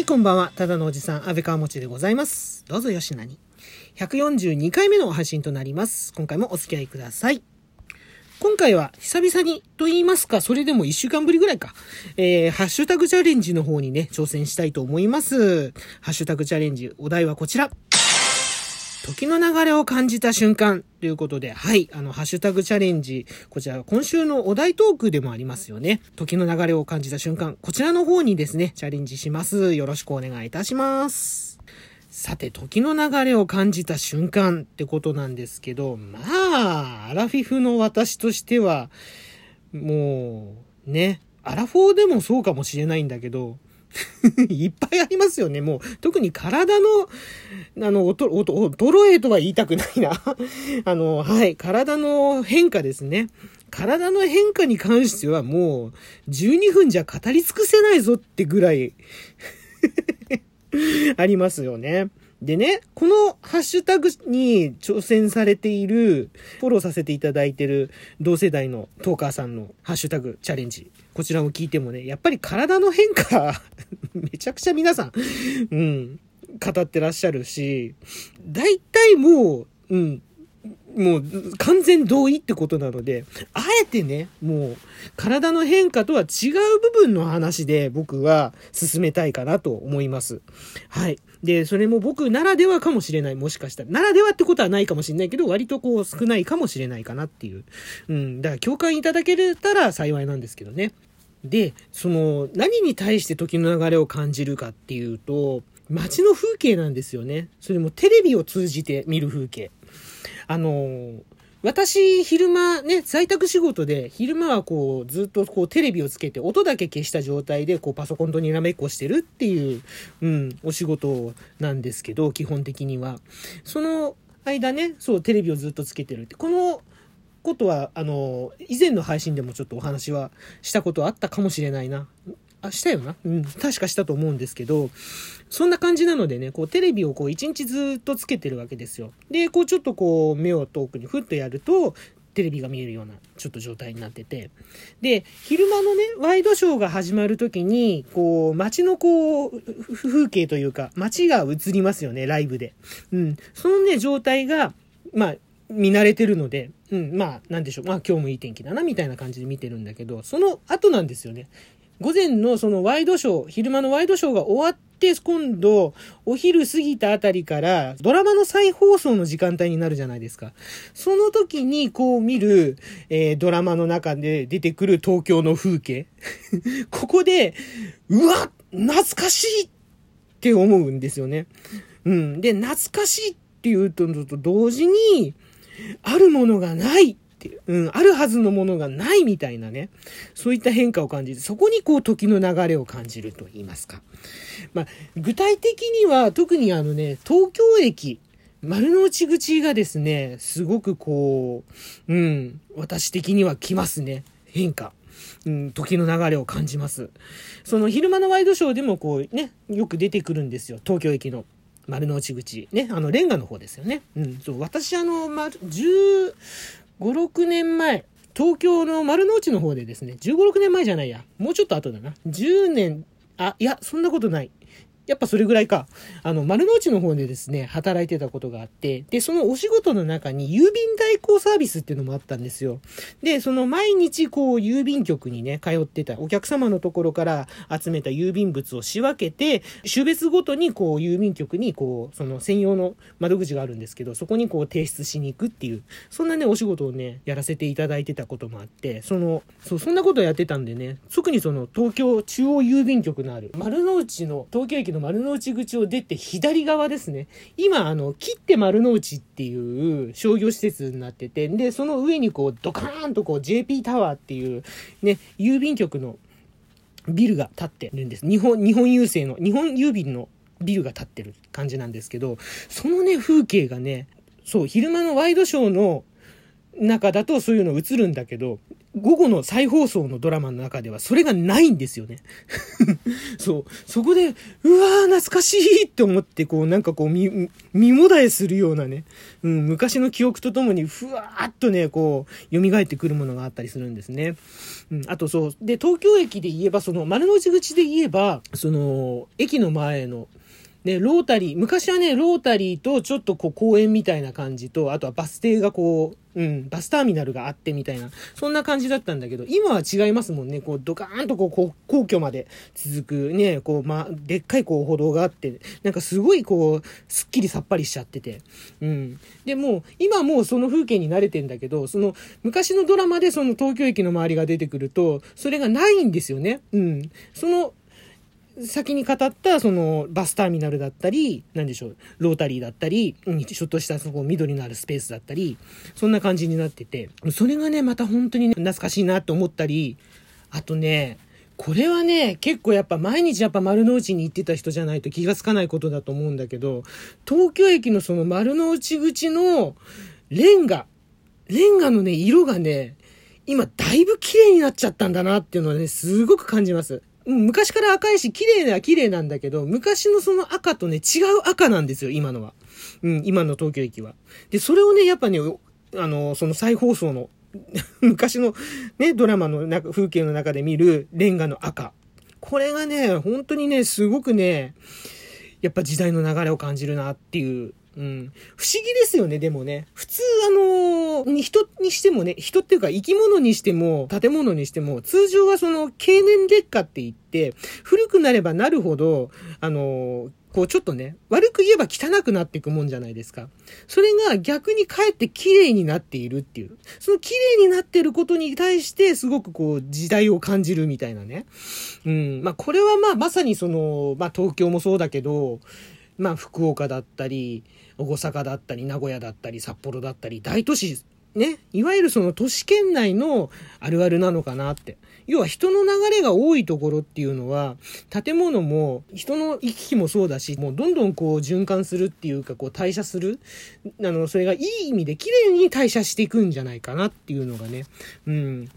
はい、こんばんは。ただのおじさん、安倍川持でございます。どうぞよしなに。142回目の配信となります。今回もお付き合いください。今回は久々にと言いますか、それでも1週間ぶりぐらいか、えー、ハッシュタグチャレンジの方にね、挑戦したいと思います。ハッシュタグチャレンジ、お題はこちら。時の流れを感じた瞬間ということで、はい、あの、ハッシュタグチャレンジ、こちら、今週のお題トークでもありますよね。時の流れを感じた瞬間、こちらの方にですね、チャレンジします。よろしくお願いいたします。さて、時の流れを感じた瞬間ってことなんですけど、まあ、アラフィフの私としては、もう、ね、アラフォーでもそうかもしれないんだけど、いっぱいありますよね。もう、特に体の、あの、おと、おと、衰えとは言いたくないな。あの、はい、体の変化ですね。体の変化に関してはもう、12分じゃ語り尽くせないぞってぐらい、ありますよね。でね、このハッシュタグに挑戦されている、フォローさせていただいている同世代のトーカーさんのハッシュタグチャレンジ。こちらを聞いてもね、やっぱり体の変化、めちゃくちゃ皆さん、うん、語ってらっしゃるし、大体もう、うん、もう完全同意ってことなので、あえてね、もう体の変化とは違う部分の話で僕は進めたいかなと思います。はい。で、それも僕ならではかもしれない。もしかしたら。ならではってことはないかもしれないけど、割とこう少ないかもしれないかなっていう。うん。だから共感いただけたら幸いなんですけどね。で、その、何に対して時の流れを感じるかっていうと、街の風景なんですよね。それもテレビを通じて見る風景。あの、私、昼間ね、在宅仕事で、昼間はこう、ずっとこう、テレビをつけて、音だけ消した状態で、こう、パソコンとにらめっこしてるっていう、うん、お仕事なんですけど、基本的には。その間ね、そう、テレビをずっとつけてるって。この、ことは、あの、以前の配信でもちょっとお話はしたことあったかもしれないな。あ、したよなうん、確かしたと思うんですけど、そんな感じなのでね、こうテレビをこう一日ずっとつけてるわけですよ。で、こうちょっとこう目を遠くにふっとやると、テレビが見えるようなちょっと状態になってて。で、昼間のね、ワイドショーが始まるときに、こう、街のこう、風景というか、街が映りますよね、ライブで。うん。そのね、状態が、まあ、見慣れてるので、うん、まあ、なんでしょう。まあ、今日もいい天気だな、みたいな感じで見てるんだけど、その後なんですよね。午前のそのワイドショー、昼間のワイドショーが終わって、今度、お昼過ぎたあたりから、ドラマの再放送の時間帯になるじゃないですか。その時にこう見る、えー、ドラマの中で出てくる東京の風景。ここで、うわ懐かしいって思うんですよね。うん。で、懐かしいっていうと、と同時に、あるものがないっていう、うん、あるはずのものがないみたいなね、そういった変化を感じて、そこにこう時の流れを感じると言いますか。まあ、具体的には特にあのね、東京駅、丸の内口がですね、すごくこう、うん、私的には来ますね。変化。うん、時の流れを感じます。その昼間のワイドショーでもこうね、よく出てくるんですよ。東京駅の丸の内口。ね、あの、レンガの方ですよね。うん、そう、私あの、ま、15、6年前、東京の丸の内の方でですね、15、6年前じゃないや。もうちょっと後だな。10年、あ、いや、そんなことない。やっぱそれぐらいか。あの、丸の内の方でですね、働いてたことがあって、で、そのお仕事の中に郵便代行サービスっていうのもあったんですよ。で、その毎日こう、郵便局にね、通ってたお客様のところから集めた郵便物を仕分けて、種別ごとにこう、郵便局にこう、その専用の窓口があるんですけど、そこにこう、提出しに行くっていう、そんなね、お仕事をね、やらせていただいてたこともあって、その、そう、そんなことをやってたんでね、特にその、東京中央郵便局のある、丸の内の、東京駅の丸の内口を出て左側ですね。今、あの、切って丸の内っていう商業施設になってて、で、その上にこう、ドカーンとこう、JP タワーっていう、ね、郵便局のビルが建ってるんです。日本、日本郵政の、日本郵便のビルが建ってる感じなんですけど、そのね、風景がね、そう、昼間のワイドショーの中だとそういうの映るんだけど、午後の再放送のドラマの中ではそれがないんですよね。そう。そこで、うわー懐かしいって思って、こうなんかこう見、見もだえするようなね、うん、昔の記憶とともにふわーっとね、こう、蘇ってくるものがあったりするんですね。うん、あとそう。で、東京駅で言えば、その丸の内口で言えば、その、駅の前の、ね、ロータリー、昔はね、ロータリーとちょっとこう公園みたいな感じと、あとはバス停がこう、うん、バスターミナルがあってみたいな、そんな感じだったんだけど、今は違いますもんね。こう、ドカーンとこう、皇居まで続くね、こう、ま、でっかいこう歩道があって、なんかすごいこう、すっきりさっぱりしちゃってて。うん。で、も、今もうその風景に慣れてんだけど、その、昔のドラマでその東京駅の周りが出てくると、それがないんですよね。うん。その、先に語ったそのバスターミナルだったり、なんでしょう、ロータリーだったり、ちょっとしたそこ緑のあるスペースだったり、そんな感じになってて、それがね、また本当に、ね、懐かしいなと思ったり、あとね、これはね、結構やっぱ毎日やっぱ丸の内に行ってた人じゃないと気がつかないことだと思うんだけど、東京駅のその丸の内口のレンガ、レンガのね、色がね、今だいぶ綺麗になっちゃったんだなっていうのはね、すごく感じます。昔から赤いし、綺麗な綺麗なんだけど、昔のその赤とね、違う赤なんですよ、今のは。うん、今の東京駅は。で、それをね、やっぱね、あの、その再放送の 昔のね、ドラマの中、風景の中で見るレンガの赤。これがね、本当にね、すごくね、やっぱ時代の流れを感じるなっていううん。不思議ですよね、でもね。普通、あのー、人にしてもね、人っていうか生き物にしても、建物にしても、通常はその、経年劣化って言って、古くなればなるほど、あのー、こうちょっとね、悪く言えば汚くなっていくもんじゃないですか。それが逆にかえって綺麗になっているっていう。その綺麗になっていることに対してすごくこう時代を感じるみたいなね。うん。まあこれはまあまさにその、まあ東京もそうだけど、まあ福岡だったり、大阪だったり、名古屋だったり、札幌だったり、大都市、ね、いわゆるその都市圏内のあるあるなのかなって。要は人の流れが多いところっていうのは、建物も人の行き来もそうだし、もうどんどんこう循環するっていうか、こう代謝する。あの、それがいい意味で綺麗に代謝していくんじゃないかなっていうのがね。うん。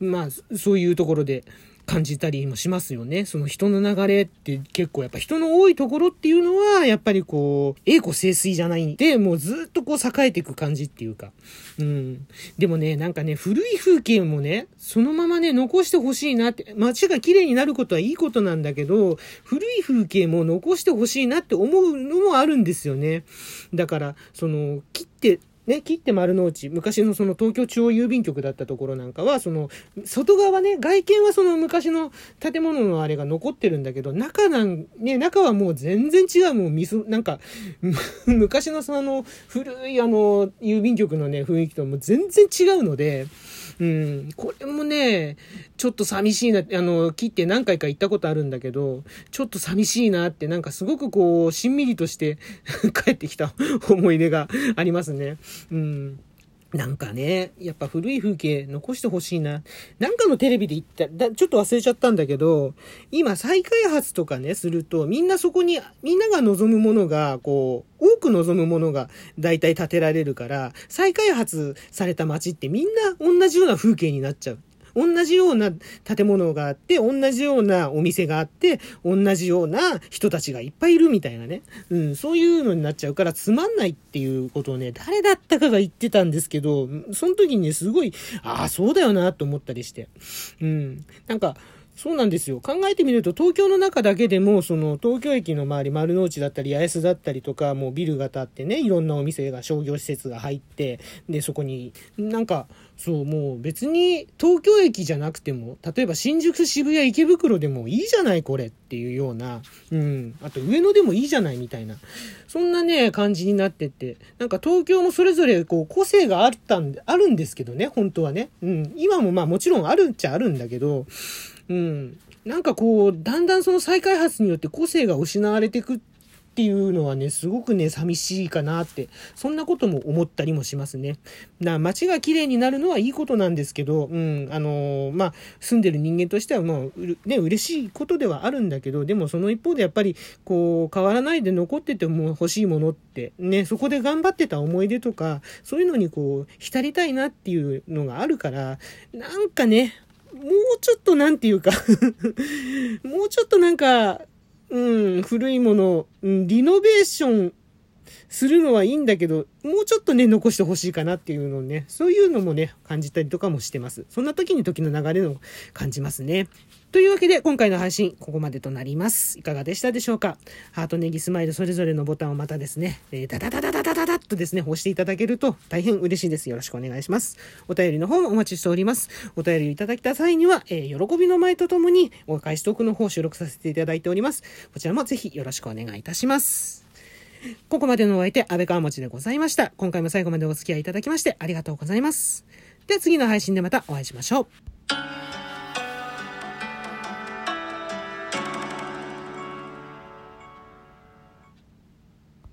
まあ、そういうところで、感じたりもしますよね。その人の流れって結構やっぱ人の多いところっていうのは、やっぱりこう、栄枯盛衰じゃないんで、もうずっとこう栄えていく感じっていうか。うん。でもね、なんかね、古い風景もね、そのままね、残してほしいなって、街が綺麗になることはいいことなんだけど、古い風景も残してほしいなって思うのもあるんですよね。だから、その、切ってね、切って丸の内、昔のその東京中央郵便局だったところなんかは、その、外側ね、外見はその昔の建物のあれが残ってるんだけど、中なん、ね、中はもう全然違う、もうミス、なんか、昔のその、古いあの、郵便局のね、雰囲気とも全然違うので、うん、これもね、ちょっと寂しいな、あの、切って何回か行ったことあるんだけど、ちょっと寂しいなって、なんかすごくこう、しんみりとして 帰ってきた思い出がありますね。うん。なんかね、やっぱ古い風景残してほしいな。なんかのテレビで言った、だちょっと忘れちゃったんだけど、今再開発とかね、すると、みんなそこに、みんなが望むものが、こう、多く望むものが大体建てられるから、再開発された街ってみんな同じような風景になっちゃう。同じような建物があって、同じようなお店があって、同じような人たちがいっぱいいるみたいなね。うん、そういうのになっちゃうからつまんないっていうことをね、誰だったかが言ってたんですけど、その時にね、すごい、ああ、そうだよなと思ったりして。うん。なんか、そうなんですよ。考えてみると、東京の中だけでも、その、東京駅の周り、丸の内だったり、八重洲だったりとか、もうビルが建ってね、いろんなお店が、商業施設が入って、で、そこに、なんか、そう、もう別に東京駅じゃなくても、例えば新宿、渋谷、池袋でもいいじゃない、これっていうような、うん、あと上野でもいいじゃない、みたいな、そんなね、感じになってって、なんか東京もそれぞれこう個性があったんで、あるんですけどね、本当はね。うん、今もまあもちろんあるっちゃあるんだけど、うん。なんかこう、だんだんその再開発によって個性が失われていくっていうのはね、すごくね、寂しいかなって、そんなことも思ったりもしますね。な街が綺麗になるのはいいことなんですけど、うん、あのー、まあ、住んでる人間としては、もう、ね、嬉しいことではあるんだけど、でもその一方でやっぱり、こう、変わらないで残ってても欲しいものって、ね、そこで頑張ってた思い出とか、そういうのにこう、浸りたいなっていうのがあるから、なんかね、もうちょっとなんていうか もうちょっとなんか、うん、古いもの、リノベーションするのはいいんだけど、もうちょっとね、残してほしいかなっていうのをね、そういうのもね、感じたりとかもしてます。そんな時に時の流れの感じますね。というわけで、今回の配信、ここまでとなります。いかがでしたでしょうか？ハート、ネギ、スマイル、それぞれのボタンをまたですね、え、ダダダダダダダダッとですね、押していただけると大変嬉しいです。よろしくお願いします。お便りの方もお待ちしております。お便りいただいた際には、えー、喜びの舞とともに、お返しトークの方を収録させていただいております。こちらもぜひよろしくお願いいたします。ここまでのお相手、安倍川持でございました。今回も最後までお付き合いいただきましてありがとうございます。では次の配信でまたお会いしましょう。